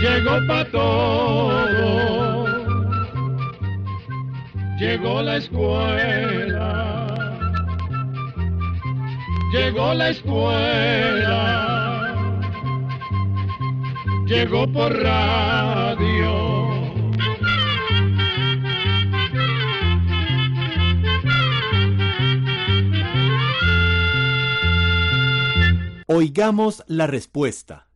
Llegó pa' todo, llegó la escuela, llegó la escuela, llegó por radio. Oigamos la respuesta.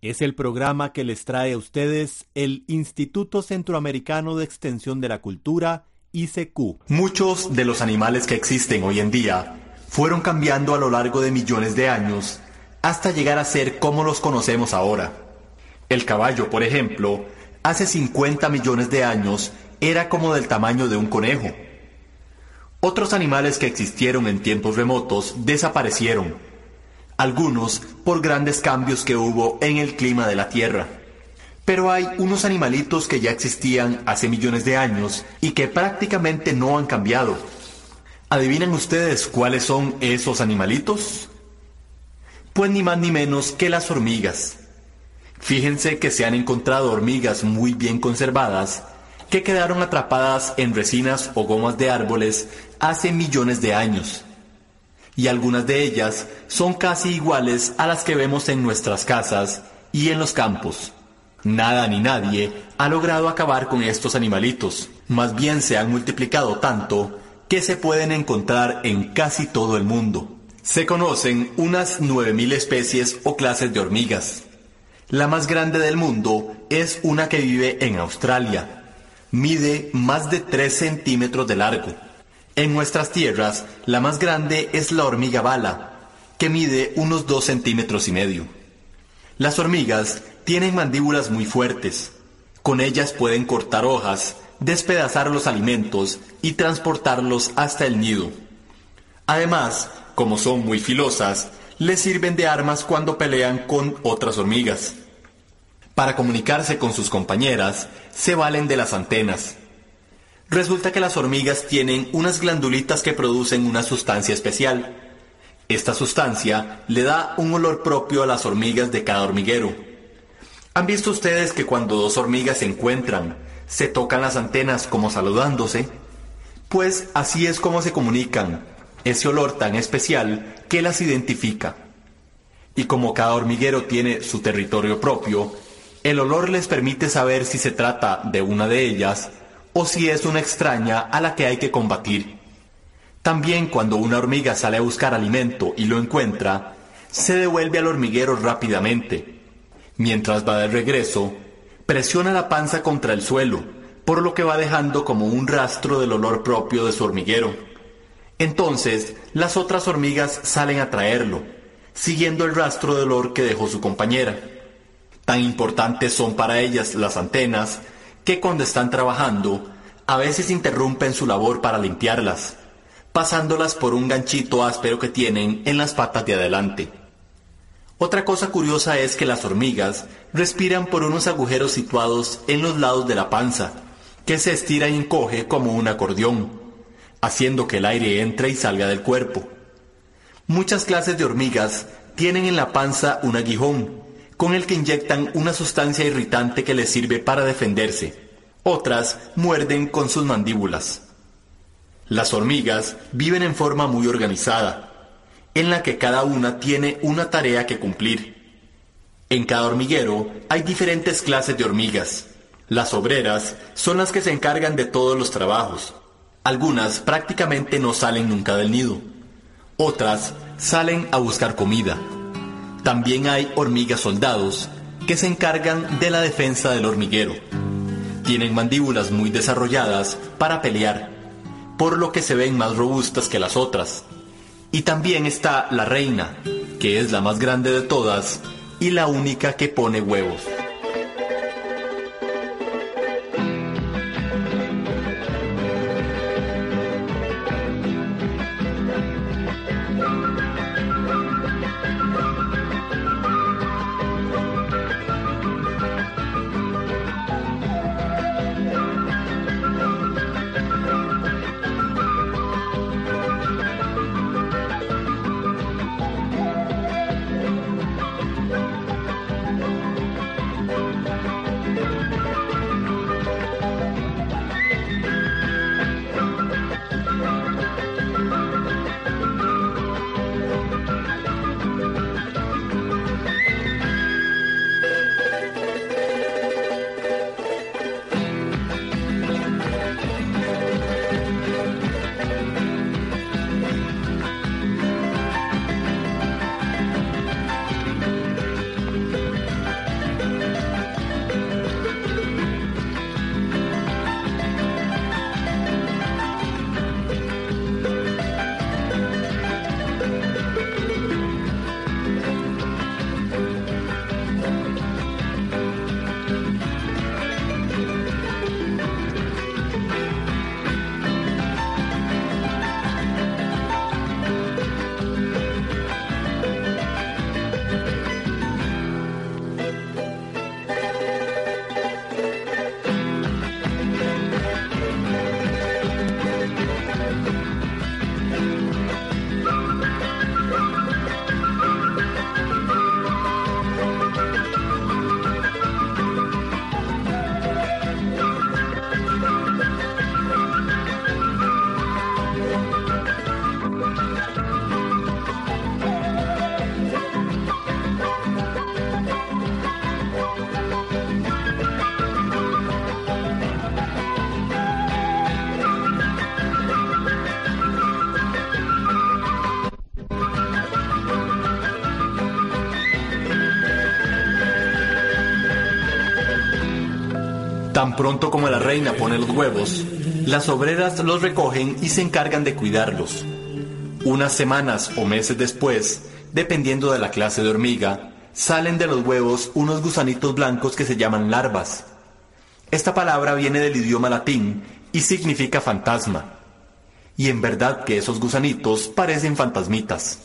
Es el programa que les trae a ustedes el Instituto Centroamericano de Extensión de la Cultura, ICQ. Muchos de los animales que existen hoy en día fueron cambiando a lo largo de millones de años hasta llegar a ser como los conocemos ahora. El caballo, por ejemplo, hace 50 millones de años era como del tamaño de un conejo. Otros animales que existieron en tiempos remotos desaparecieron algunos por grandes cambios que hubo en el clima de la Tierra. Pero hay unos animalitos que ya existían hace millones de años y que prácticamente no han cambiado. ¿Adivinan ustedes cuáles son esos animalitos? Pues ni más ni menos que las hormigas. Fíjense que se han encontrado hormigas muy bien conservadas que quedaron atrapadas en resinas o gomas de árboles hace millones de años y algunas de ellas son casi iguales a las que vemos en nuestras casas y en los campos. Nada ni nadie ha logrado acabar con estos animalitos, más bien se han multiplicado tanto que se pueden encontrar en casi todo el mundo. Se conocen unas 9.000 especies o clases de hormigas. La más grande del mundo es una que vive en Australia. Mide más de 3 centímetros de largo en nuestras tierras, la más grande es la hormiga bala, que mide unos dos centímetros y medio. Las hormigas tienen mandíbulas muy fuertes. Con ellas pueden cortar hojas, despedazar los alimentos y transportarlos hasta el nido. Además, como son muy filosas, les sirven de armas cuando pelean con otras hormigas. Para comunicarse con sus compañeras, se valen de las antenas. Resulta que las hormigas tienen unas glandulitas que producen una sustancia especial. Esta sustancia le da un olor propio a las hormigas de cada hormiguero. ¿Han visto ustedes que cuando dos hormigas se encuentran, se tocan las antenas como saludándose? Pues así es como se comunican, ese olor tan especial que las identifica. Y como cada hormiguero tiene su territorio propio, el olor les permite saber si se trata de una de ellas o si es una extraña a la que hay que combatir. También cuando una hormiga sale a buscar alimento y lo encuentra, se devuelve al hormiguero rápidamente. Mientras va de regreso, presiona la panza contra el suelo, por lo que va dejando como un rastro del olor propio de su hormiguero. Entonces, las otras hormigas salen a traerlo, siguiendo el rastro de olor que dejó su compañera. Tan importantes son para ellas las antenas que cuando están trabajando a veces interrumpen su labor para limpiarlas, pasándolas por un ganchito áspero que tienen en las patas de adelante. Otra cosa curiosa es que las hormigas respiran por unos agujeros situados en los lados de la panza, que se estira y encoge como un acordeón, haciendo que el aire entre y salga del cuerpo. Muchas clases de hormigas tienen en la panza un aguijón, con el que inyectan una sustancia irritante que les sirve para defenderse. Otras muerden con sus mandíbulas. Las hormigas viven en forma muy organizada, en la que cada una tiene una tarea que cumplir. En cada hormiguero hay diferentes clases de hormigas. Las obreras son las que se encargan de todos los trabajos. Algunas prácticamente no salen nunca del nido. Otras salen a buscar comida. También hay hormigas soldados que se encargan de la defensa del hormiguero. Tienen mandíbulas muy desarrolladas para pelear, por lo que se ven más robustas que las otras. Y también está la reina, que es la más grande de todas y la única que pone huevos. Tan pronto como la reina pone los huevos, las obreras los recogen y se encargan de cuidarlos. Unas semanas o meses después, dependiendo de la clase de hormiga, salen de los huevos unos gusanitos blancos que se llaman larvas. Esta palabra viene del idioma latín y significa fantasma. Y en verdad que esos gusanitos parecen fantasmitas.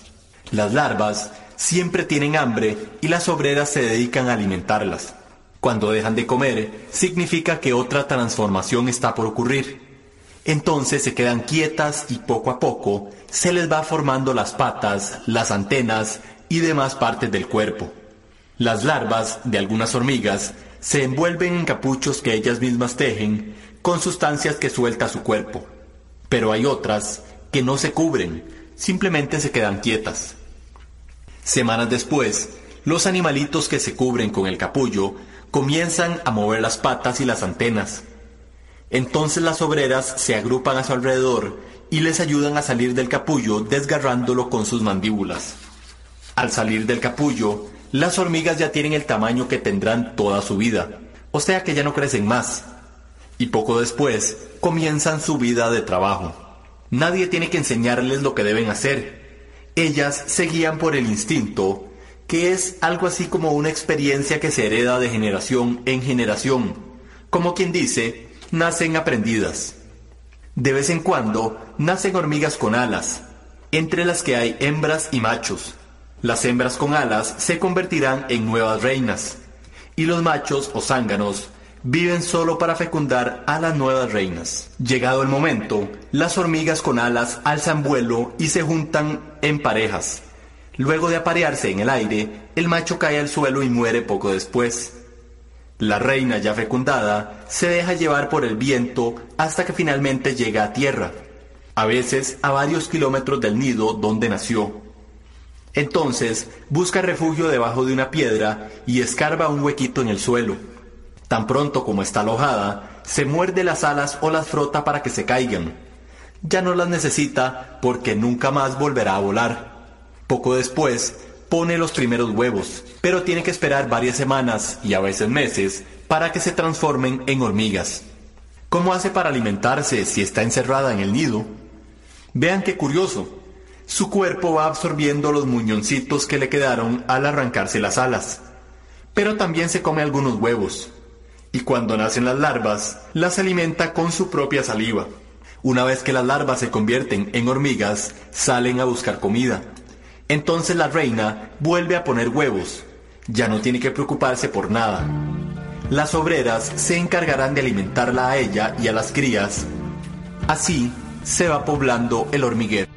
Las larvas siempre tienen hambre y las obreras se dedican a alimentarlas. Cuando dejan de comer, significa que otra transformación está por ocurrir. Entonces se quedan quietas y poco a poco se les va formando las patas, las antenas y demás partes del cuerpo. Las larvas de algunas hormigas se envuelven en capuchos que ellas mismas tejen con sustancias que suelta su cuerpo. Pero hay otras que no se cubren, simplemente se quedan quietas. Semanas después, los animalitos que se cubren con el capullo comienzan a mover las patas y las antenas. Entonces las obreras se agrupan a su alrededor y les ayudan a salir del capullo desgarrándolo con sus mandíbulas. Al salir del capullo, las hormigas ya tienen el tamaño que tendrán toda su vida, o sea que ya no crecen más. Y poco después comienzan su vida de trabajo. Nadie tiene que enseñarles lo que deben hacer. Ellas se guían por el instinto que es algo así como una experiencia que se hereda de generación en generación. Como quien dice, nacen aprendidas. De vez en cuando nacen hormigas con alas, entre las que hay hembras y machos. Las hembras con alas se convertirán en nuevas reinas, y los machos o zánganos viven solo para fecundar a las nuevas reinas. Llegado el momento, las hormigas con alas alzan vuelo y se juntan en parejas Luego de aparearse en el aire, el macho cae al suelo y muere poco después. La reina ya fecundada se deja llevar por el viento hasta que finalmente llega a tierra, a veces a varios kilómetros del nido donde nació. Entonces busca refugio debajo de una piedra y escarba un huequito en el suelo. Tan pronto como está alojada, se muerde las alas o las frota para que se caigan. Ya no las necesita porque nunca más volverá a volar. Poco después, pone los primeros huevos, pero tiene que esperar varias semanas y a veces meses para que se transformen en hormigas. ¿Cómo hace para alimentarse si está encerrada en el nido? Vean qué curioso. Su cuerpo va absorbiendo los muñoncitos que le quedaron al arrancarse las alas. Pero también se come algunos huevos. Y cuando nacen las larvas, las alimenta con su propia saliva. Una vez que las larvas se convierten en hormigas, salen a buscar comida. Entonces la reina vuelve a poner huevos. Ya no tiene que preocuparse por nada. Las obreras se encargarán de alimentarla a ella y a las crías. Así se va poblando el hormiguero.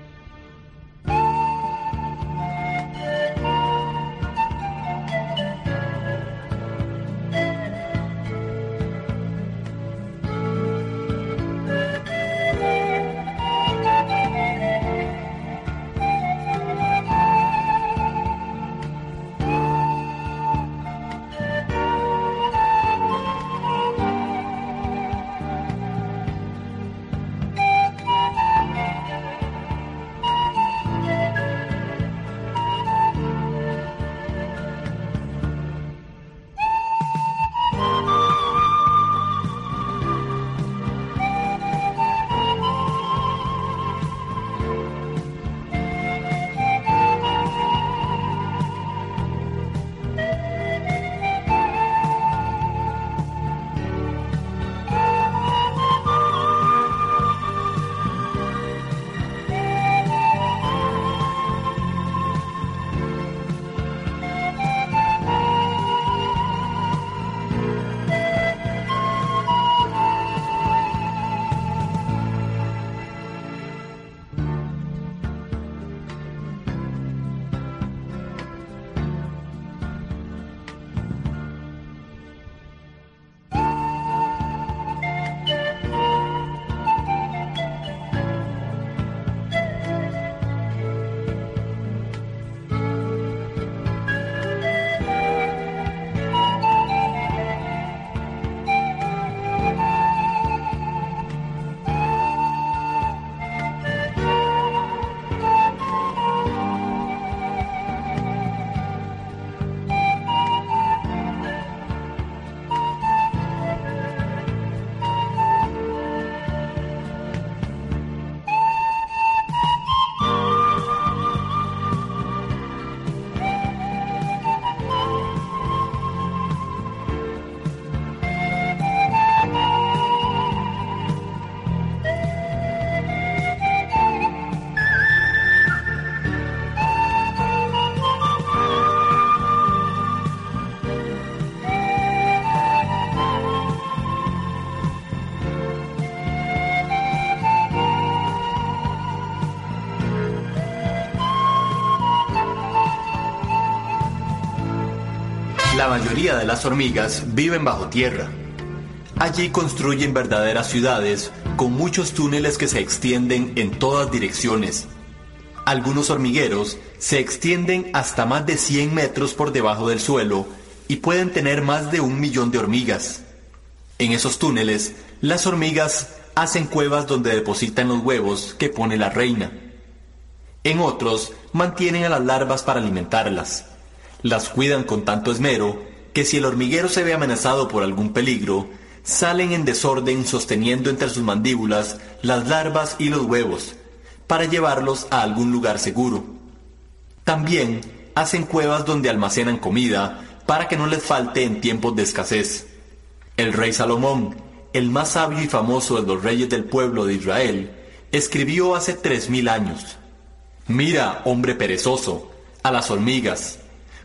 Mayoría de las hormigas viven bajo tierra. Allí construyen verdaderas ciudades con muchos túneles que se extienden en todas direcciones. Algunos hormigueros se extienden hasta más de 100 metros por debajo del suelo y pueden tener más de un millón de hormigas. En esos túneles, las hormigas hacen cuevas donde depositan los huevos que pone la reina. En otros, mantienen a las larvas para alimentarlas. Las cuidan con tanto esmero que si el hormiguero se ve amenazado por algún peligro, salen en desorden sosteniendo entre sus mandíbulas las larvas y los huevos, para llevarlos a algún lugar seguro. También hacen cuevas donde almacenan comida para que no les falte en tiempos de escasez. El rey Salomón, el más sabio y famoso de los reyes del pueblo de Israel, escribió hace tres mil años. Mira, hombre perezoso, a las hormigas,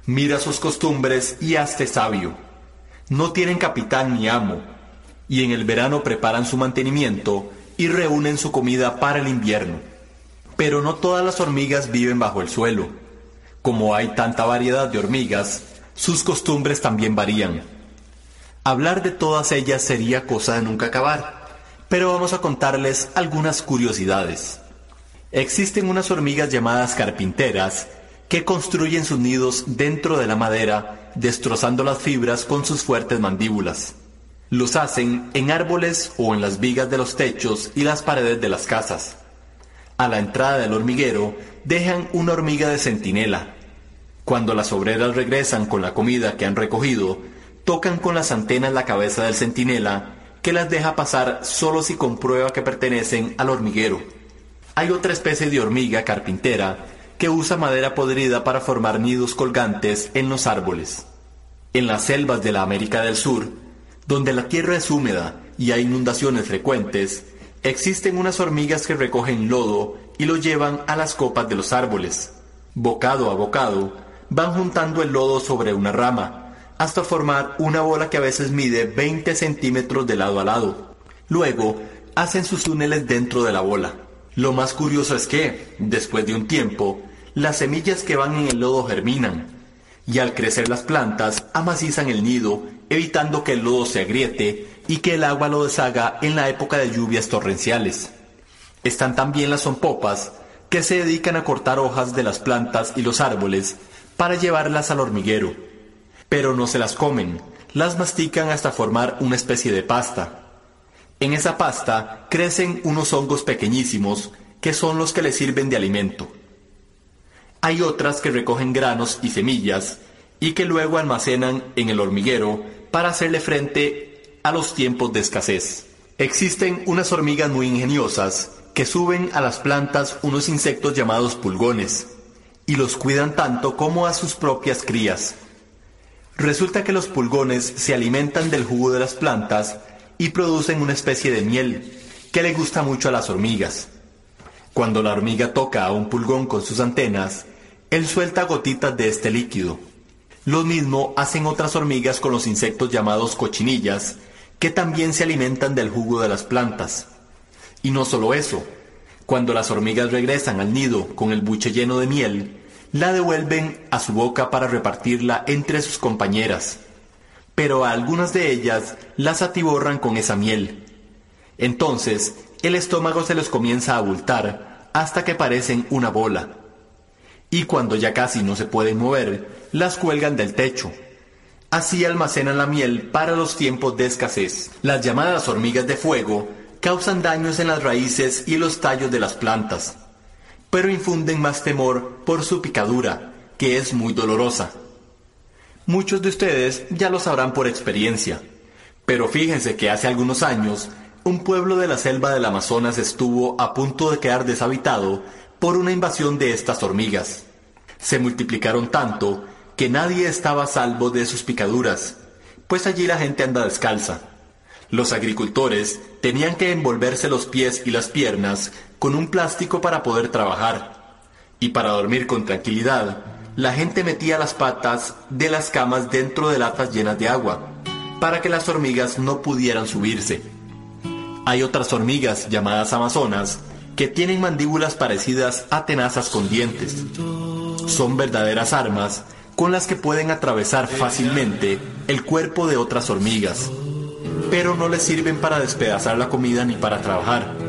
Mira sus costumbres y hazte sabio. No tienen capitán ni amo, y en el verano preparan su mantenimiento y reúnen su comida para el invierno. Pero no todas las hormigas viven bajo el suelo. Como hay tanta variedad de hormigas, sus costumbres también varían. Hablar de todas ellas sería cosa de nunca acabar, pero vamos a contarles algunas curiosidades. Existen unas hormigas llamadas carpinteras que construyen sus nidos dentro de la madera, destrozando las fibras con sus fuertes mandíbulas. Los hacen en árboles o en las vigas de los techos y las paredes de las casas. A la entrada del hormiguero dejan una hormiga de centinela. Cuando las obreras regresan con la comida que han recogido, tocan con las antenas la cabeza del centinela que las deja pasar solo si comprueba que pertenecen al hormiguero. Hay otra especie de hormiga carpintera que usa madera podrida para formar nidos colgantes en los árboles. En las selvas de la América del Sur, donde la tierra es húmeda y hay inundaciones frecuentes, existen unas hormigas que recogen lodo y lo llevan a las copas de los árboles. Bocado a bocado, van juntando el lodo sobre una rama, hasta formar una bola que a veces mide 20 centímetros de lado a lado. Luego, hacen sus túneles dentro de la bola. Lo más curioso es que, después de un tiempo, las semillas que van en el lodo germinan, y al crecer las plantas amacizan el nido, evitando que el lodo se agriete y que el agua lo deshaga en la época de lluvias torrenciales. Están también las sonpopas, que se dedican a cortar hojas de las plantas y los árboles para llevarlas al hormiguero. Pero no se las comen, las mastican hasta formar una especie de pasta. En esa pasta crecen unos hongos pequeñísimos que son los que le sirven de alimento. Hay otras que recogen granos y semillas y que luego almacenan en el hormiguero para hacerle frente a los tiempos de escasez. Existen unas hormigas muy ingeniosas que suben a las plantas unos insectos llamados pulgones y los cuidan tanto como a sus propias crías. Resulta que los pulgones se alimentan del jugo de las plantas y producen una especie de miel que le gusta mucho a las hormigas. Cuando la hormiga toca a un pulgón con sus antenas, él suelta gotitas de este líquido. Lo mismo hacen otras hormigas con los insectos llamados cochinillas, que también se alimentan del jugo de las plantas. Y no solo eso, cuando las hormigas regresan al nido con el buche lleno de miel, la devuelven a su boca para repartirla entre sus compañeras. Pero a algunas de ellas las atiborran con esa miel. Entonces, el estómago se les comienza a abultar hasta que parecen una bola y cuando ya casi no se pueden mover, las cuelgan del techo. Así almacenan la miel para los tiempos de escasez. Las llamadas hormigas de fuego causan daños en las raíces y los tallos de las plantas, pero infunden más temor por su picadura, que es muy dolorosa. Muchos de ustedes ya lo sabrán por experiencia, pero fíjense que hace algunos años un pueblo de la selva del Amazonas estuvo a punto de quedar deshabitado por una invasión de estas hormigas. Se multiplicaron tanto que nadie estaba salvo de sus picaduras, pues allí la gente anda descalza. Los agricultores tenían que envolverse los pies y las piernas con un plástico para poder trabajar. Y para dormir con tranquilidad, la gente metía las patas de las camas dentro de latas llenas de agua, para que las hormigas no pudieran subirse. Hay otras hormigas llamadas amazonas que tienen mandíbulas parecidas a tenazas con dientes. Son verdaderas armas con las que pueden atravesar fácilmente el cuerpo de otras hormigas, pero no les sirven para despedazar la comida ni para trabajar.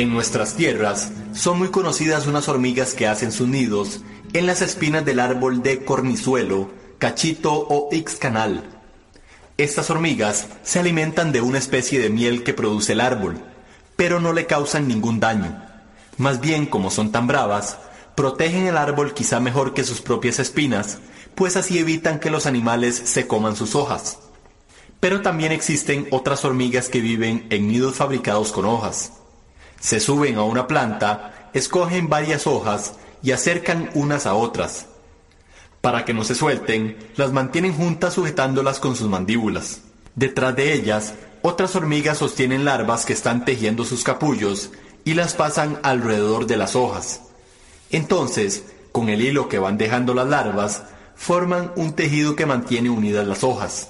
En nuestras tierras son muy conocidas unas hormigas que hacen sus nidos en las espinas del árbol de cornizuelo, cachito o ixcanal. Estas hormigas se alimentan de una especie de miel que produce el árbol, pero no le causan ningún daño. Más bien, como son tan bravas, protegen el árbol quizá mejor que sus propias espinas, pues así evitan que los animales se coman sus hojas. Pero también existen otras hormigas que viven en nidos fabricados con hojas. Se suben a una planta, escogen varias hojas y acercan unas a otras. Para que no se suelten, las mantienen juntas sujetándolas con sus mandíbulas. Detrás de ellas, otras hormigas sostienen larvas que están tejiendo sus capullos y las pasan alrededor de las hojas. Entonces, con el hilo que van dejando las larvas, forman un tejido que mantiene unidas las hojas.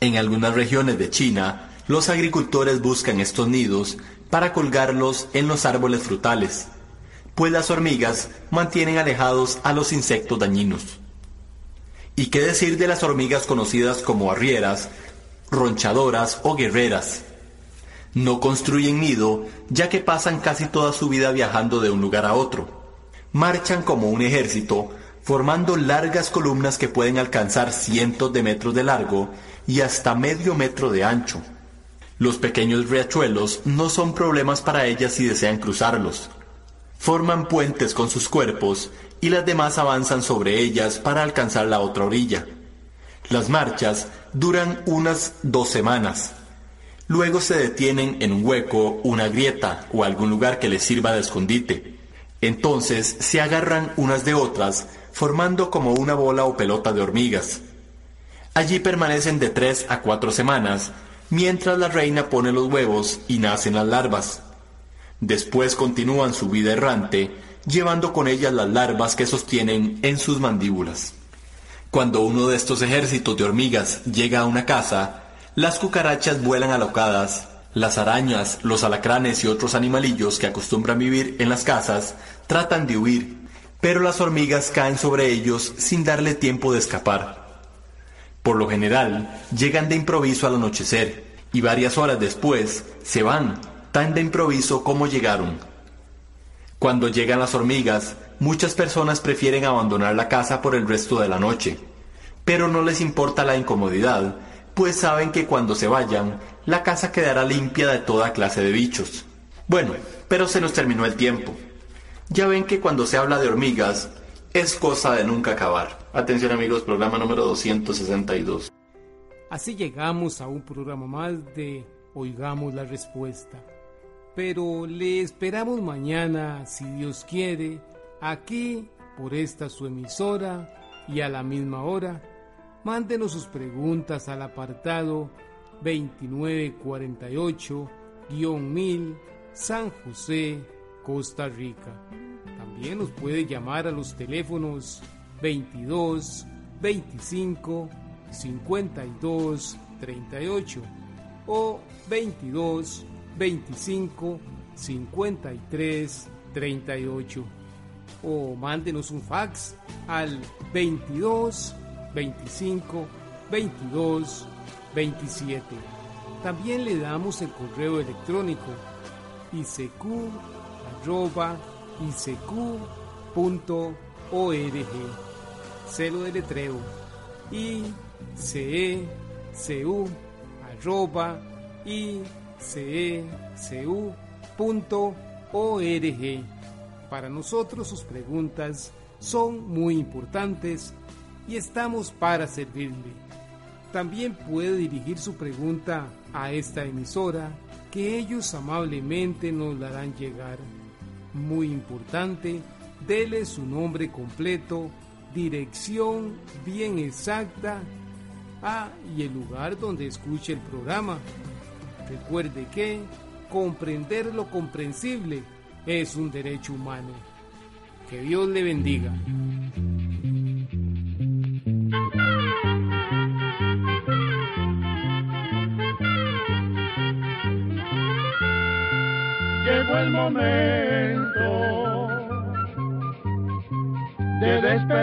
En algunas regiones de China, los agricultores buscan estos nidos para colgarlos en los árboles frutales, pues las hormigas mantienen alejados a los insectos dañinos. ¿Y qué decir de las hormigas conocidas como arrieras, ronchadoras o guerreras? No construyen nido ya que pasan casi toda su vida viajando de un lugar a otro. Marchan como un ejército, formando largas columnas que pueden alcanzar cientos de metros de largo y hasta medio metro de ancho. Los pequeños riachuelos no son problemas para ellas si desean cruzarlos. Forman puentes con sus cuerpos y las demás avanzan sobre ellas para alcanzar la otra orilla. Las marchas duran unas dos semanas. Luego se detienen en un hueco, una grieta o algún lugar que les sirva de escondite. Entonces se agarran unas de otras, formando como una bola o pelota de hormigas. Allí permanecen de tres a cuatro semanas mientras la reina pone los huevos y nacen las larvas. Después continúan su vida errante, llevando con ellas las larvas que sostienen en sus mandíbulas. Cuando uno de estos ejércitos de hormigas llega a una casa, las cucarachas vuelan alocadas, las arañas, los alacranes y otros animalillos que acostumbran vivir en las casas tratan de huir, pero las hormigas caen sobre ellos sin darle tiempo de escapar. Por lo general, llegan de improviso al anochecer y varias horas después se van, tan de improviso como llegaron. Cuando llegan las hormigas, muchas personas prefieren abandonar la casa por el resto de la noche, pero no les importa la incomodidad, pues saben que cuando se vayan, la casa quedará limpia de toda clase de bichos. Bueno, pero se nos terminó el tiempo. Ya ven que cuando se habla de hormigas, es cosa de nunca acabar. Atención amigos, programa número 262. Así llegamos a un programa más de Oigamos la Respuesta. Pero le esperamos mañana, si Dios quiere, aquí por esta su emisora y a la misma hora. Mándenos sus preguntas al apartado 2948-1000 San José, Costa Rica. También nos puede llamar a los teléfonos 22 25 52 38 o 22 25 53 38 o mándenos un fax al 22 25 22 27. También le damos el correo electrónico isq arroba icq.org. Celo de letreo icecu arroba icecu.org. Para nosotros sus preguntas son muy importantes y estamos para servirle. También puede dirigir su pregunta a esta emisora que ellos amablemente nos la harán llegar muy importante, dele su nombre completo, dirección bien exacta ah, y el lugar donde escuche el programa. Recuerde que comprender lo comprensible es un derecho humano. Que Dios le bendiga. Llegó el momento